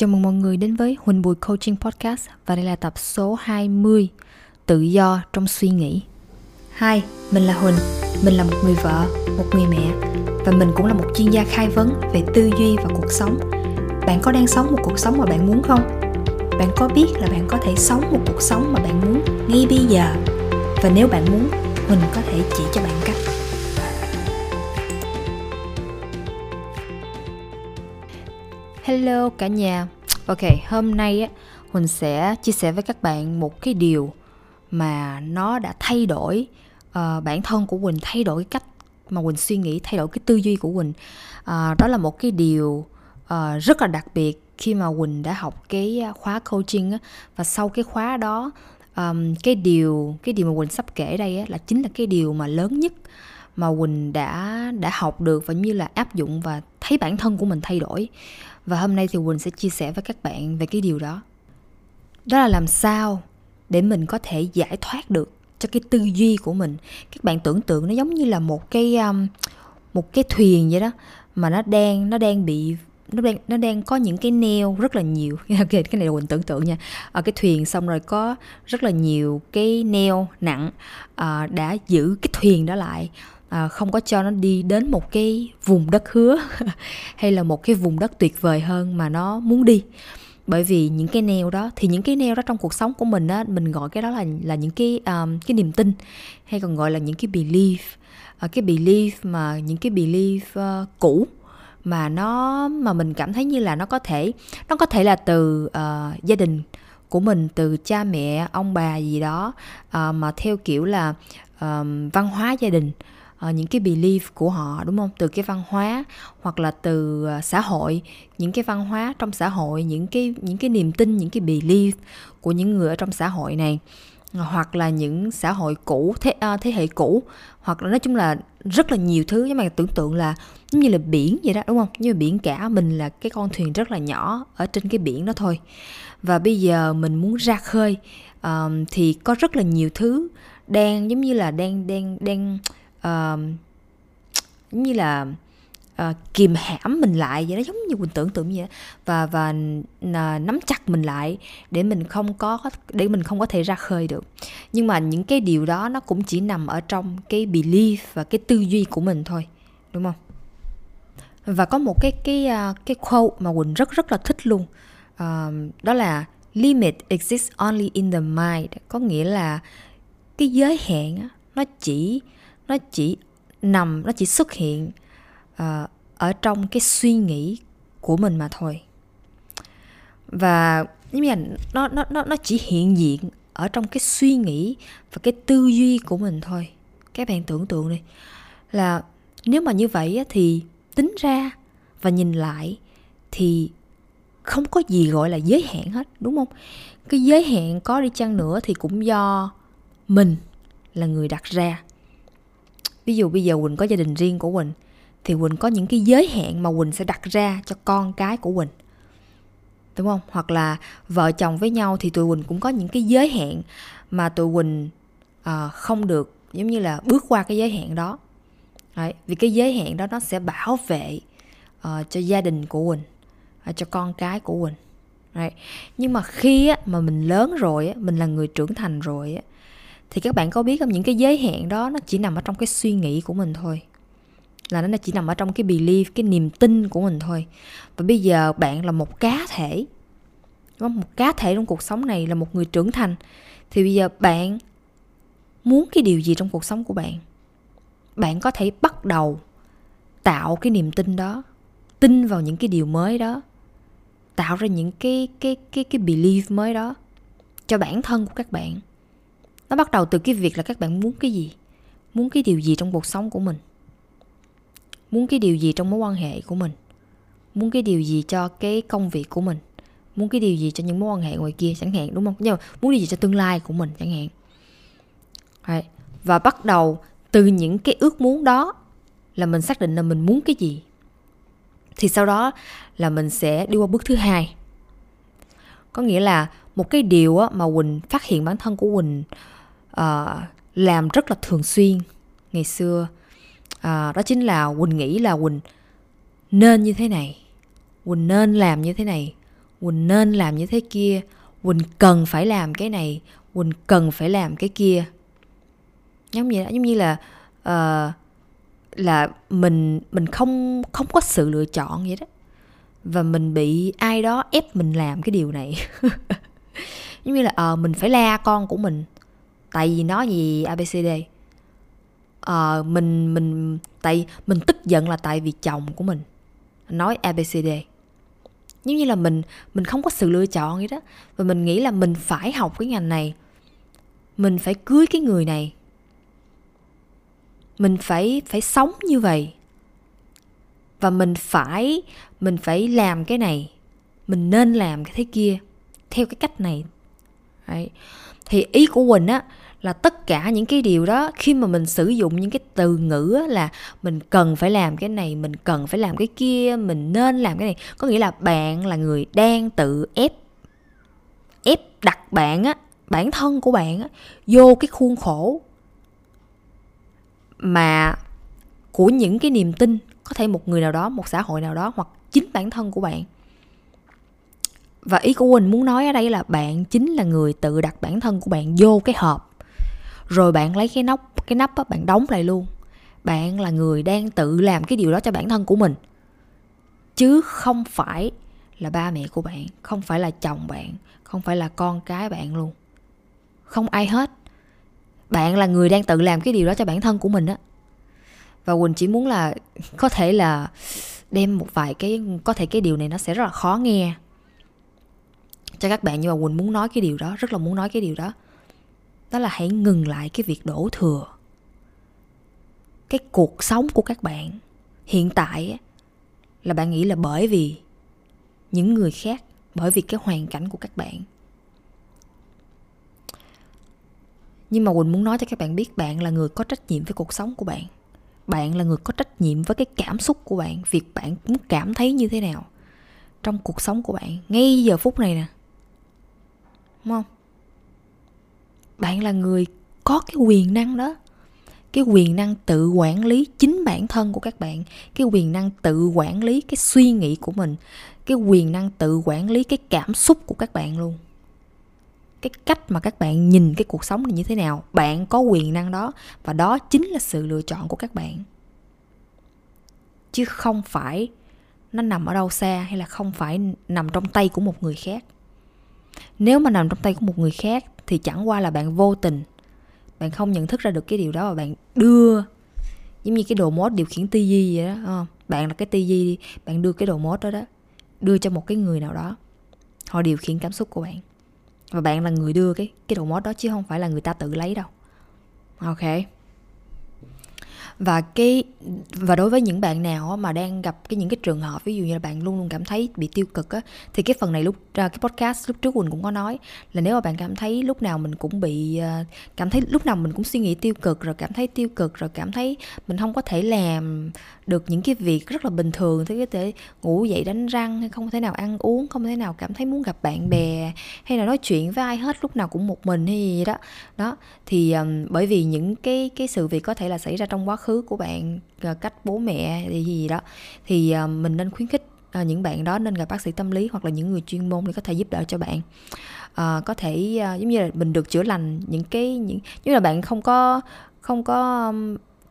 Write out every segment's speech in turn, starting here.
Chào mừng mọi người đến với Huỳnh Bùi Coaching Podcast và đây là tập số 20 Tự do trong suy nghĩ. Hi, mình là Huỳnh, mình là một người vợ, một người mẹ và mình cũng là một chuyên gia khai vấn về tư duy và cuộc sống. Bạn có đang sống một cuộc sống mà bạn muốn không? Bạn có biết là bạn có thể sống một cuộc sống mà bạn muốn ngay bây giờ? Và nếu bạn muốn, Huỳnh có thể chỉ cho bạn cách. Hello cả nhà. Ok, hôm nay á Huỳnh sẽ chia sẻ với các bạn một cái điều mà nó đã thay đổi uh, bản thân của Huỳnh, thay đổi cái cách mà Huỳnh suy nghĩ, thay đổi cái tư duy của Huỳnh. Uh, đó là một cái điều uh, rất là đặc biệt khi mà Huỳnh đã học cái khóa coaching á và sau cái khóa đó um, cái điều cái điều mà Huỳnh sắp kể đây á là chính là cái điều mà lớn nhất mà Quỳnh đã đã học được và như là áp dụng và thấy bản thân của mình thay đổi. Và hôm nay thì Quỳnh sẽ chia sẻ với các bạn về cái điều đó. Đó là làm sao để mình có thể giải thoát được cho cái tư duy của mình. Các bạn tưởng tượng nó giống như là một cái um, một cái thuyền vậy đó mà nó đang nó đang bị nó đang nó đang có những cái neo rất là nhiều. Cái này là mình tưởng tượng nha. Ở cái thuyền xong rồi có rất là nhiều cái neo nặng uh, đã giữ cái thuyền đó lại à, không có cho nó đi đến một cái vùng đất hứa hay là một cái vùng đất tuyệt vời hơn mà nó muốn đi. Bởi vì những cái neo đó thì những cái neo đó trong cuộc sống của mình á mình gọi cái đó là là những cái um, cái niềm tin hay còn gọi là những cái belief. À, cái belief mà những cái belief uh, cũ mà nó mà mình cảm thấy như là nó có thể nó có thể là từ uh, gia đình của mình từ cha mẹ ông bà gì đó uh, mà theo kiểu là uh, văn hóa gia đình uh, những cái belief của họ đúng không? Từ cái văn hóa hoặc là từ uh, xã hội. Những cái văn hóa trong xã hội những cái những cái niềm tin những cái belief của những người ở trong xã hội này ờ, hoặc là những xã hội cũ thế uh, thế hệ cũ. Hoặc là nói chung là rất là nhiều thứ. Nhưng mà tưởng tượng là giống như là biển vậy đó đúng không? Như biển cả mình là cái con thuyền rất là nhỏ ở trên cái biển đó thôi. Và bây giờ mình muốn ra khơi uh, thì có rất là nhiều thứ đang giống như là đang đang đang uh, giống như là uh, kìm hãm mình lại vậy đó giống như mình tưởng tượng vậy và và uh, nắm chặt mình lại để mình không có để mình không có thể ra khơi được. Nhưng mà những cái điều đó nó cũng chỉ nằm ở trong cái belief và cái tư duy của mình thôi đúng không? Và có một cái cái uh, cái quote mà quỳnh rất rất là thích luôn. Uh, đó là limit exists only in the mind. Có nghĩa là cái giới hạn nó chỉ nó chỉ nằm nó chỉ xuất hiện uh, ở trong cái suy nghĩ của mình mà thôi. Và như là nó nó nó nó chỉ hiện diện ở trong cái suy nghĩ và cái tư duy của mình thôi. Các bạn tưởng tượng đi là nếu mà như vậy thì tính ra và nhìn lại thì không có gì gọi là giới hạn hết đúng không? Cái giới hạn có đi chăng nữa thì cũng do mình là người đặt ra ví dụ bây giờ quỳnh có gia đình riêng của quỳnh thì quỳnh có những cái giới hạn mà quỳnh sẽ đặt ra cho con cái của quỳnh. Đúng không? Hoặc là vợ chồng với nhau thì tụi quỳnh cũng có những cái giới hạn mà tụi quỳnh uh, không được giống như là bước qua cái giới hạn đó. Đấy, vì cái giới hạn đó nó sẽ bảo vệ uh, cho gia đình của quỳnh uh, cho con cái của quỳnh. Đấy. nhưng mà khi á, mà mình lớn rồi á, mình là người trưởng thành rồi á, thì các bạn có biết không, những cái giới hạn đó nó chỉ nằm ở trong cái suy nghĩ của mình thôi. Là nó chỉ nằm ở trong cái belief, cái niềm tin của mình thôi. Và bây giờ bạn là một cá thể. Đúng một cá thể trong cuộc sống này là một người trưởng thành. Thì bây giờ bạn muốn cái điều gì trong cuộc sống của bạn? Bạn có thể bắt đầu tạo cái niềm tin đó, tin vào những cái điều mới đó, tạo ra những cái cái cái cái belief mới đó cho bản thân của các bạn nó bắt đầu từ cái việc là các bạn muốn cái gì? Muốn cái điều gì trong cuộc sống của mình? Muốn cái điều gì trong mối quan hệ của mình? Muốn cái điều gì cho cái công việc của mình? Muốn cái điều gì cho những mối quan hệ ngoài kia chẳng hạn, đúng không? Nhưng mà muốn điều gì cho tương lai của mình chẳng hạn. Đấy. và bắt đầu từ những cái ước muốn đó là mình xác định là mình muốn cái gì. Thì sau đó là mình sẽ đi qua bước thứ hai. Có nghĩa là một cái điều mà quỳnh phát hiện bản thân của quỳnh uh, làm rất là thường xuyên. Ngày xưa uh, đó chính là quỳnh nghĩ là quỳnh nên như thế này quỳnh nên làm như thế này quỳnh nên làm như thế kia quỳnh cần phải làm cái này quỳnh cần phải làm cái kia. Giống như giống như là uh, là mình mình không không có sự lựa chọn vậy đó. Và mình bị ai đó ép mình làm cái điều này. Giống như là ờ uh, mình phải la con của mình tại vì nó gì? Abcd ờ mình mình, tại mình tức giận là tại vì chồng của mình nói abcd giống như là mình mình không có sự lựa chọn vậy đó. Và mình nghĩ là mình phải học cái ngành này. Mình phải cưới cái người này. Mình phải phải sống như vậy. Và mình phải mình phải làm cái này. Mình nên làm cái thế kia theo cái cách này. Đấy. thì ý của quỳnh á là tất cả những cái điều đó khi mà mình sử dụng những cái từ ngữ á, là mình cần phải làm cái này mình cần phải làm cái kia mình nên làm cái này có nghĩa là bạn là người đang tự ép ép đặt bạn á bản thân của bạn á vô cái khuôn khổ mà của những cái niềm tin có thể một người nào đó một xã hội nào đó hoặc chính bản thân của bạn và ý của quỳnh muốn nói ở đây là bạn chính là người tự đặt bản thân của bạn vô cái hộp. Rồi bạn lấy cái nóc cái nắp á, bạn đóng lại luôn. Bạn là người đang tự làm cái điều đó cho bản thân của mình. Chứ không phải là ba mẹ của bạn không phải là chồng bạn không phải là con cái bạn luôn. Không ai hết. Bạn là người đang tự làm cái điều đó cho bản thân của mình á. Và quỳnh chỉ muốn là có thể là đem một vài cái có thể cái điều này nó sẽ rất là khó nghe cho các bạn, nhưng mà quỳnh muốn nói cái điều đó, rất là muốn nói cái điều đó. Đó là hãy ngừng lại cái việc đổ thừa. Cái cuộc sống của các bạn hiện tại là bạn nghĩ là bởi vì những người khác, bởi vì cái hoàn cảnh của các bạn. Nhưng mà quỳnh muốn nói cho các bạn biết, bạn là người có trách nhiệm với cuộc sống của bạn. Bạn là người có trách nhiệm với cái cảm xúc của bạn, việc bạn muốn cảm thấy như thế nào trong cuộc sống của bạn. Ngay giờ phút này nè đúng không? Bạn là người có cái quyền năng đó. Cái quyền năng tự quản lý chính bản thân của các bạn. Cái quyền năng tự quản lý cái suy nghĩ của mình. Cái quyền năng tự quản lý cái cảm xúc của các bạn luôn. Cái cách mà các bạn nhìn cái cuộc sống này như thế nào. Bạn có quyền năng đó và đó chính là sự lựa chọn của các bạn. Chứ không phải nó nằm ở đâu xa hay là không phải nằm trong tay của một người khác nếu mà nằm trong tay của một người khác thì chẳng qua là bạn vô tình. Bạn không nhận thức ra được cái điều đó và bạn đưa, giống như cái đồ mốt điều khiển tivi vậy đó không? bạn là cái tivi đi, bạn đưa cái đồ mốt đó đó, đưa cho một cái người nào đó. Họ điều khiển cảm xúc của bạn. Và bạn là người đưa cái cái đồ mốt đó chứ không phải là người ta tự lấy đâu. Ok và cái và đối với những bạn nào mà đang gặp cái những cái trường hợp ví dụ như là bạn luôn luôn cảm thấy bị tiêu cực á thì cái phần này lúc à, cái podcast lúc trước quỳnh cũng có nói là nếu mà bạn cảm thấy lúc nào mình cũng bị à, cảm thấy lúc nào mình cũng suy nghĩ tiêu cực rồi cảm thấy tiêu cực rồi cảm thấy mình không có thể làm được những cái việc rất là bình thường thế có thể ngủ dậy đánh răng hay không thể nào ăn uống không thể nào cảm thấy muốn gặp bạn bè hay là nói chuyện với ai hết lúc nào cũng một mình hay gì đó. Đó thì um, bởi vì những cái cái sự việc có thể là xảy ra trong quá khứ của bạn ờ, cách bố mẹ gì gì đó. Thì ờ, mình nên khuyến khích ờ, những bạn đó nên gặp bác sĩ tâm lý hoặc là những người chuyên môn để có thể giúp đỡ cho bạn. À, có thể giống như là mình được chữa lành những cái những như là bạn không có không có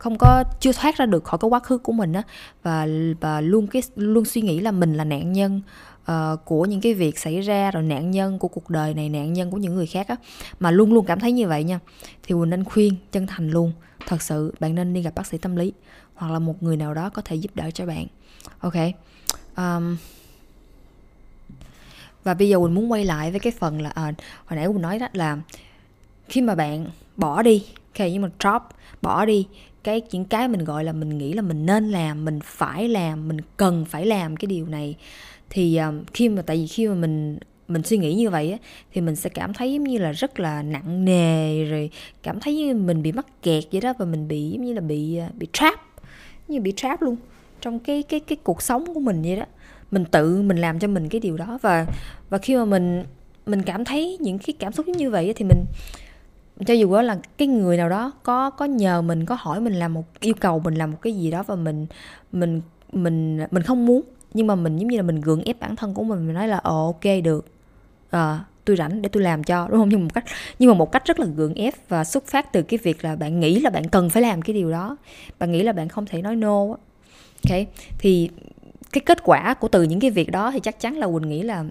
không có chưa thoát ra được khỏi cái quá khứ của mình á và và luôn cái luôn suy nghĩ là mình là nạn nhân uh, của những cái việc xảy ra rồi nạn nhân của cuộc đời này nạn nhân của những người khác á. Mà luôn luôn cảm thấy như vậy nha. Thì mình nên khuyên chân thành luôn thật sự bạn nên đi gặp bác sĩ tâm lý hoặc là một người nào đó có thể giúp đỡ cho bạn. Ok. Um, và bây giờ mình muốn quay lại với cái phần là à, hồi nãy mình nói đó là khi mà bạn bỏ đi ok nhưng mà drop bỏ đi cái những cái mình gọi là mình nghĩ là mình nên làm mình phải làm mình cần phải làm cái điều này thì um, khi mà tại vì khi mà mình mình suy nghĩ như vậy á, thì mình sẽ cảm thấy giống như là rất là nặng nề rồi cảm thấy như mình bị mắc kẹt vậy đó và mình bị giống như là bị ờ, bị trap như bị trap luôn trong cái cái cái cuộc sống của mình vậy đó. Mình tự mình làm cho mình cái điều đó và và khi mà mình mình cảm thấy những cái cảm xúc như vậy thì mình cho dù đó là cái người nào đó có có nhờ mình có hỏi mình làm một yêu cầu mình làm một cái gì đó và mình mình mình mình không muốn nhưng mà mình giống như là mình gượng ép bản thân của mình mình nói là ồ ok được. À, tôi rảnh để tôi làm cho. Đúng không? Nhưng mà một cách nhưng mà một cách rất là gượng ép và xuất phát từ cái việc là bạn nghĩ là bạn cần phải làm cái điều đó. Bạn nghĩ là bạn không thể nói no ok? Thì cái kết quả của từ những cái việc đó thì chắc chắn là quỳnh nghĩ là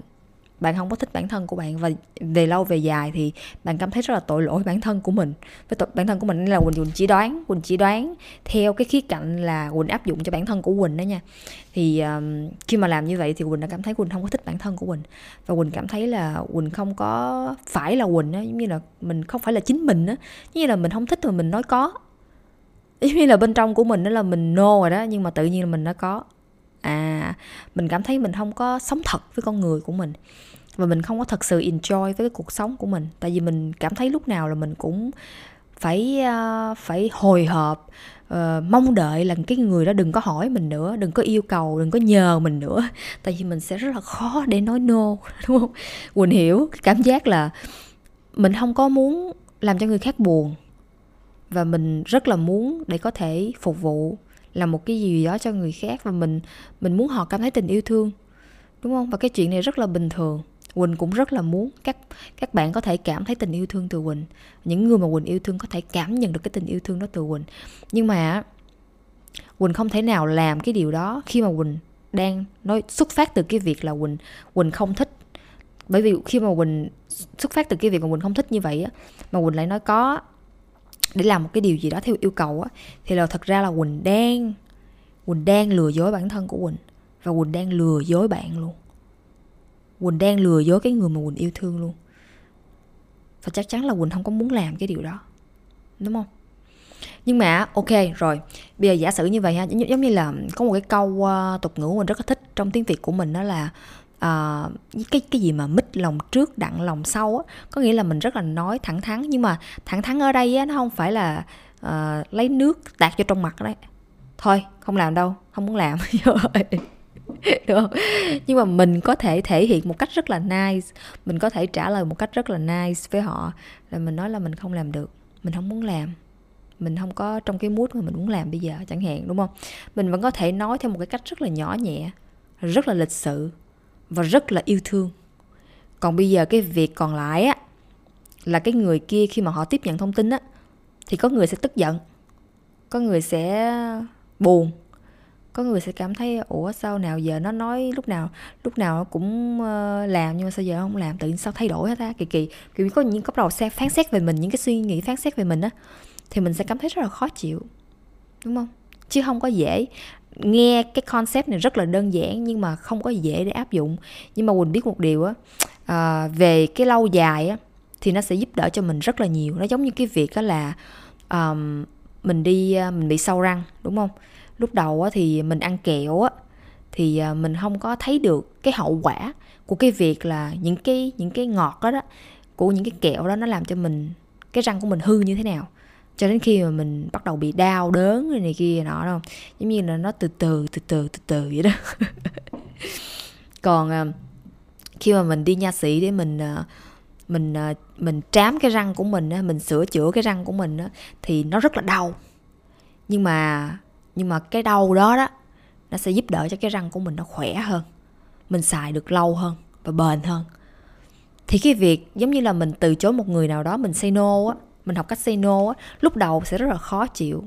bạn không có thích bản thân của bạn và về lâu về dài thì bạn cảm thấy rất là tội lỗi bản thân của mình. Với tội, bản thân của mình nên là quỳnh quỳnh chỉ đoán quỳnh chỉ đoán theo cái khía cạnh là quỳnh áp dụng cho bản thân của quỳnh đó nha. Thì um, khi mà làm như vậy thì quỳnh đã cảm thấy quỳnh không có thích bản thân của quỳnh. Và quỳnh cảm thấy là quỳnh không có phải là quỳnh á giống như là mình không phải là chính mình á. Như là mình không thích mà mình nói có. Giống như là bên trong của mình đó là mình no rồi đó nhưng mà tự nhiên là mình nó có. À mình cảm thấy mình không có sống thật với con người của mình và mình không có thật sự enjoy với cái cuộc sống của mình. Tại vì mình cảm thấy lúc nào là mình cũng phải uh, phải hồi hộp uh, mong đợi là cái người đó đừng có hỏi mình nữa đừng có yêu cầu đừng có nhờ mình nữa. Tại vì mình sẽ rất là khó để nói no đúng không? Quỳnh hiểu cái cảm giác là mình không có muốn làm cho người khác buồn. Và mình rất là muốn để có thể phục vụ làm một cái gì đó cho người khác. Và mình mình muốn họ cảm thấy tình yêu thương đúng không? Và cái chuyện này rất là bình thường. Quỳnh cũng rất là muốn các các bạn có thể cảm thấy tình yêu thương từ Quỳnh. Những người mà Quỳnh yêu thương có thể cảm nhận được cái tình yêu thương đó từ Quỳnh. Nhưng mà Quỳnh không thể nào làm cái điều đó khi mà Quỳnh đang nói, xuất phát từ cái việc là Quỳnh Quỳnh không thích. Bởi vì khi mà Quỳnh xuất phát từ cái việc mà Quỳnh không thích như vậy á, mà Quỳnh lại nói có để làm một cái điều gì đó theo yêu cầu á, thì là thật ra là Quỳnh đang Quỳnh đang lừa dối bản thân của Quỳnh và Quỳnh đang lừa dối bạn luôn. Quỳnh đang lừa dối cái người mà Quỳnh yêu thương luôn. Và chắc chắn là Quỳnh không có muốn làm cái điều đó Đúng không? Nhưng mà ok rồi. Bây giờ giả sử như vậy ha Giống như là có một cái câu uh, tục ngữ mình rất là thích Trong tiếng Việt của mình đó là uh, cái cái gì mà mít lòng trước đặng lòng sau á. Có nghĩa là mình rất là nói thẳng thắn nhưng mà thẳng thắn ở đây á nó không phải là uh, lấy nước tạt vô trong mặt đấy. Thôi không làm đâu không muốn làm. được không? Nhưng mà mình có thể thể hiện một cách rất là nice. Mình có thể trả lời một cách rất là nice với họ là mình nói là mình không làm được. Mình không muốn làm. Mình không có trong cái mood mà mình muốn làm bây giờ chẳng hạn, đúng không? Mình vẫn có thể nói theo một cái cách rất là nhỏ nhẹ, rất là lịch sự và rất là yêu thương. Còn bây giờ cái việc còn lại á, là cái người kia khi mà họ tiếp nhận thông tin á, thì có người sẽ tức giận, có người sẽ buồn có người sẽ cảm thấy ủa sao nào giờ nó nói lúc nào lúc nào nó cũng ờ, làm nhưng mà sao giờ không làm? Tự nhiên sao thay đổi hết ta kỳ kỳ. Kiểu có những cấp đầu xe phán xét về mình những cái suy nghĩ phán xét về mình á thì mình sẽ cảm thấy rất là khó chịu đúng không? Chứ không có dễ. Nghe cái concept này rất là đơn giản nhưng mà không có dễ để áp dụng. Nhưng mà quỳnh biết một điều á à, về cái lâu dài á thì nó sẽ giúp đỡ cho mình rất là nhiều. Nó giống như cái việc đó là um, mình đi ờ, mình bị sâu răng đúng không? Lúc đầu thì mình ăn kẹo á thì à, mình không có thấy được cái hậu quả của cái việc là những cái những cái ngọt đó đó của những cái kẹo đó nó làm cho mình cái răng của mình hư như thế nào. Cho đến khi mà mình bắt đầu bị đau đớn này, này kia nọ đâu giống như là nó từ từ từ từ từ từ vậy đó. Còn à, khi mà mình đi nha sĩ để mình à, mình mình trám cái răng của mình mình sửa chữa cái răng của mình thì nó rất là đau. Nhưng mà nhưng mà cái đau đó đó nó sẽ giúp đỡ cho cái răng của mình nó khỏe hơn. Mình xài được lâu hơn và bền hơn. Thì cái việc giống như là mình từ chối một người nào đó mình say no á mình học cách say no á lúc đầu sẽ rất là khó chịu.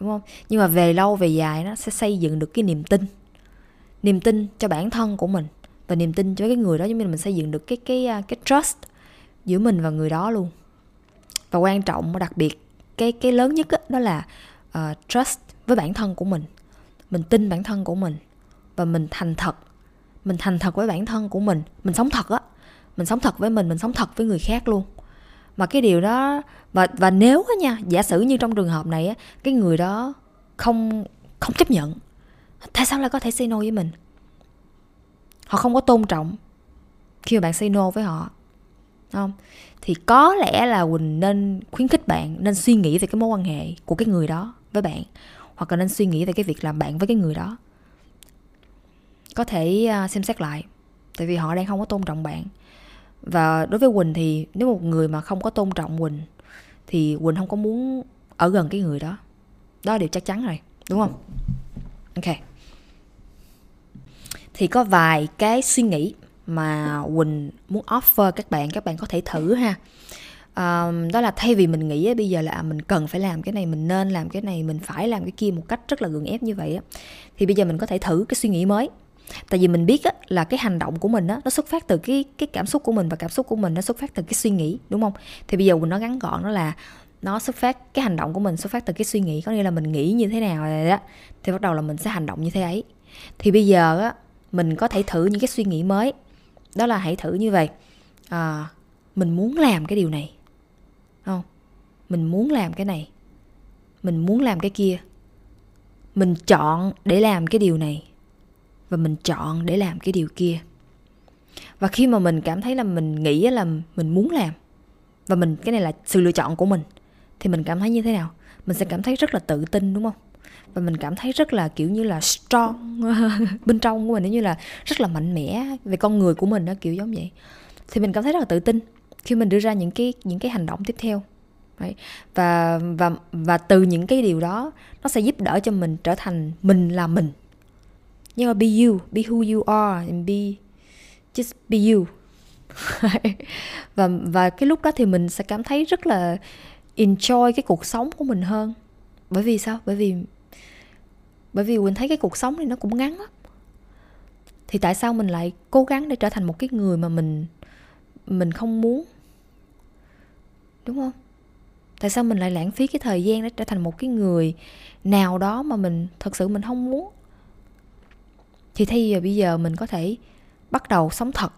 Đúng không? Nhưng mà về lâu về dài nó sẽ xây dựng được cái niềm tin. Niềm tin cho bản thân của mình và niềm tin cho cái người đó giống như là mình xây dựng được cái cái à, cái trust giữa mình và người đó luôn. Và quan trọng đặc biệt cái cái lớn nhất đó, đó là uh, trust với bản thân của mình. Mình tin bản thân của mình và mình thành thật. Mình thành thật với bản thân của mình. Mình sống thật á. Mình sống thật với mình mình sống thật với người khác luôn. Mà cái điều đó và và nếu á nha giả sử như trong trường hợp này á cái người đó không không chấp nhận tại sao lại có thể say no với mình? Họ không có tôn trọng khi mà bạn say no với họ không? Thì có lẽ là quỳnh nên khuyến khích bạn nên suy nghĩ về cái mối quan hệ của cái người đó với bạn, hoặc là nên suy nghĩ về cái việc làm bạn với cái người đó. Có thể à, xem xét lại, tại vì họ đang không có tôn trọng bạn. Và đối với quỳnh thì nếu một người mà không có tôn trọng quỳnh, thì quỳnh không có muốn ở gần cái người đó. Đó là điều chắc chắn rồi, đúng không? Ok. Thì có vài cái suy nghĩ mà quỳnh muốn offer các bạn các bạn có thể thử ha um, đó là thay vì mình nghĩ bây giờ là à, mình cần phải làm cái này mình nên làm cái này mình phải làm cái kia một cách rất là gượng ép như vậy á thì bây giờ mình có thể thử cái suy nghĩ mới. Tại vì mình biết á, là cái hành động của mình á, nó xuất phát từ cái cái cảm xúc của mình và cảm xúc của mình nó xuất phát từ cái suy nghĩ đúng không? Thì bây giờ mình nó ngắn gọn đó là nó xuất phát cái hành động của mình xuất phát từ cái suy nghĩ có nghĩa là mình nghĩ như thế nào rồi đó thì bắt đầu là mình sẽ hành động như thế ấy. Thì bây giờ á mình có thể thử những cái suy nghĩ mới đó là hãy thử như vậy à, mình muốn làm cái điều này mình muốn làm cái này. Mình muốn làm cái kia. Mình chọn để làm cái điều này. Và mình chọn để làm cái điều kia. Và khi mà mình cảm thấy là mình nghĩ là mình muốn làm, và mình, cái này là sự lựa chọn của mình, thì mình cảm thấy như thế nào? Mình sẽ cảm thấy rất là tự tin, đúng không? Và mình cảm thấy rất là, kiểu như là, strong bên trong của mình như là rất là mạnh mẽ về con người của mình đó kiểu giống vậy. Thì mình cảm thấy rất là tự tin khi mình đưa ra những cái những cái hành động tiếp theo. Đấy. và và và từ những cái điều đó, nó sẽ giúp đỡ cho mình trở thành mình là mình. Nhưng mà be you, be who you are and be, just be you. Và và cái lúc đó thì mình sẽ cảm thấy rất là enjoy cái cuộc sống của mình hơn. Bởi vì sao? Bởi vì bởi vì mình thấy cái cuộc sống này nó cũng ngắn lắm. Thì tại sao mình lại cố gắng để trở thành một cái người mà mình mình không muốn? Đúng không? Tại sao mình lại lãng phí cái thời gian để trở thành một cái người nào đó mà mình, thật sự mình không muốn? Thì thay vì bây giờ mình có thể bắt đầu sống thật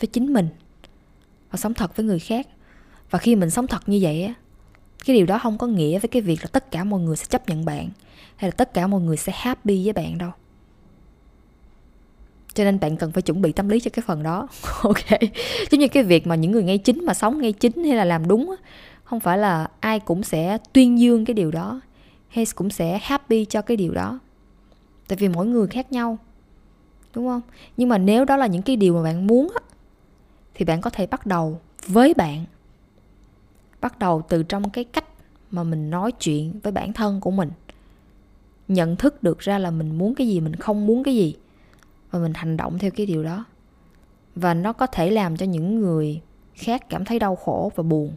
với chính mình và sống thật với người khác. Và khi mình sống thật như vậy á, cái điều đó không có nghĩa với cái việc là tất cả mọi người sẽ chấp nhận bạn hay là tất cả mọi người sẽ happy với bạn đâu. Cho nên bạn cần phải chuẩn bị tâm lý cho cái phần đó. Ok. Giống như cái việc mà những người ngay chính mà sống ngay chính hay là làm đúng á không phải là ai cũng sẽ tuyên dương cái điều đó. Hay cũng sẽ happy cho cái điều đó. Tại vì mỗi người khác nhau. Đúng không? Nhưng mà nếu đó là những cái điều mà bạn muốn á, thì bạn có thể bắt đầu với bạn. Bắt đầu từ trong cái cách mà mình nói chuyện với bản thân của mình. Nhận thức được ra là mình muốn cái gì, mình không muốn cái gì. Và mình hành động theo cái điều đó. Và nó có thể làm cho những người khác cảm thấy đau khổ và buồn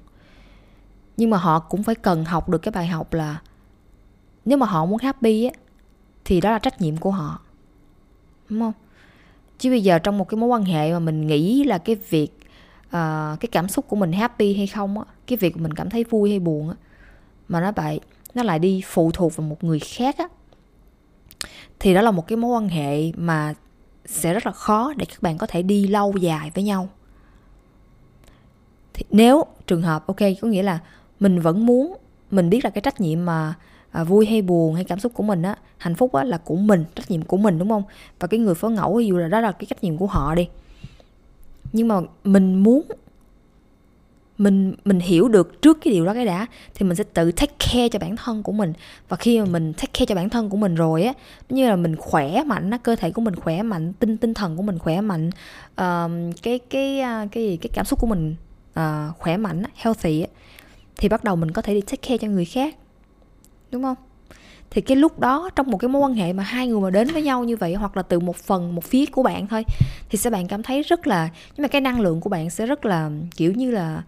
nhưng mà họ cũng phải cần học được cái bài học là nếu mà họ muốn happy á thì đó là trách nhiệm của họ. Đúng không? Chứ bây giờ trong một cái mối quan hệ mà mình nghĩ là cái việc uh, cái cảm xúc của mình happy hay không á cái việc mình cảm thấy vui hay buồn á mà nó lại nó lại đi phụ thuộc vào một người khác á thì đó là một cái mối quan hệ mà sẽ rất là khó để các bạn có thể đi lâu dài với nhau. Thì nếu trường hợp ok có nghĩa là mình vẫn muốn mình biết là cái trách nhiệm mà à, vui hay buồn hay cảm xúc của mình á hạnh phúc á là của mình trách nhiệm của mình đúng không? Và cái người phó ngẫu dù là đó là cái trách nhiệm của họ đi. Nhưng mà mình muốn mình mình hiểu được trước cái điều đó cái đã thì mình sẽ tự take care cho bản thân của mình. Và khi mà mình take care cho bản thân của mình rồi á như là mình khỏe mạnh á cơ thể của mình khỏe mạnh tinh tinh thần của mình khỏe mạnh uh, cái cái à, cái gì cái cảm xúc của mình uh, khỏe mạnh healthy á thì bắt đầu mình có thể đi take care cho người khác. Đúng không? Thì cái lúc đó trong một cái mối quan hệ mà hai người mà đến với nhau như vậy hoặc là từ một phần một phía của bạn thôi thì sẽ bạn cảm thấy rất là nhưng mà cái năng lượng của bạn sẽ rất là kiểu như là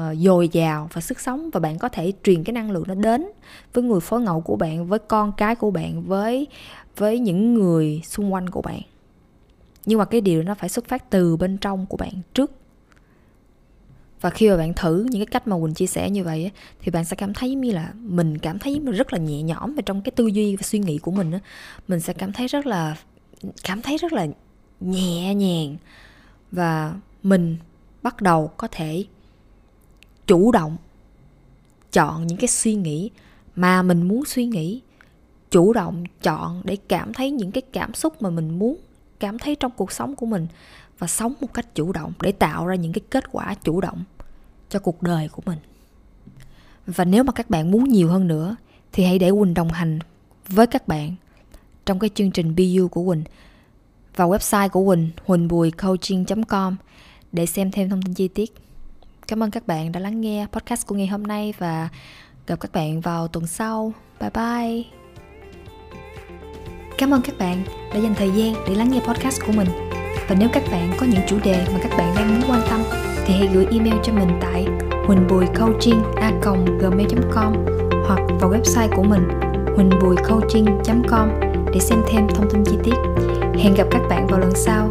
uh, dồi dào và sức sống và bạn có thể truyền cái năng lượng nó đến với người phối ngẫu của bạn với con cái của bạn với với những người xung quanh của bạn. Nhưng mà cái điều nó phải xuất phát từ bên trong của bạn trước và khi mà bạn thử những cái cách mà quỳnh chia sẻ như vậy thì bạn sẽ cảm thấy như là mình cảm thấy rất là nhẹ nhõm về trong cái tư duy và suy nghĩ của mình mình sẽ cảm thấy rất là, cảm thấy rất là nhẹ nhàng. Và mình bắt đầu có thể chủ động chọn những cái suy nghĩ mà mình muốn suy nghĩ. Chủ động chọn để cảm thấy những cái cảm xúc mà mình muốn cảm thấy trong cuộc sống của mình và sống một cách chủ động để tạo ra những cái kết quả chủ động cho cuộc đời của mình và nếu mà các bạn muốn nhiều hơn nữa, thì hãy để quỳnh đồng hành với các bạn trong cái chương trình BU của Quỳnh và website của Quỳnh huỳnhbùicoaching.com để xem thêm thông tin chi tiết. Cảm ơn các bạn đã lắng nghe podcast của ngày hôm nay và gặp các bạn vào tuần sau. Bye bye! Cảm ơn các bạn đã dành thời gian để lắng nghe podcast của mình. Và nếu các bạn có những chủ đề mà các bạn đang muốn quan tâm, thì hãy gửi email cho mình tại huỳnhbùicoaching.gmail.com hoặc vào website của mình huỳnhbùicoaching.com để xem thêm thông tin chi tiết. Hẹn gặp các bạn vào lần sau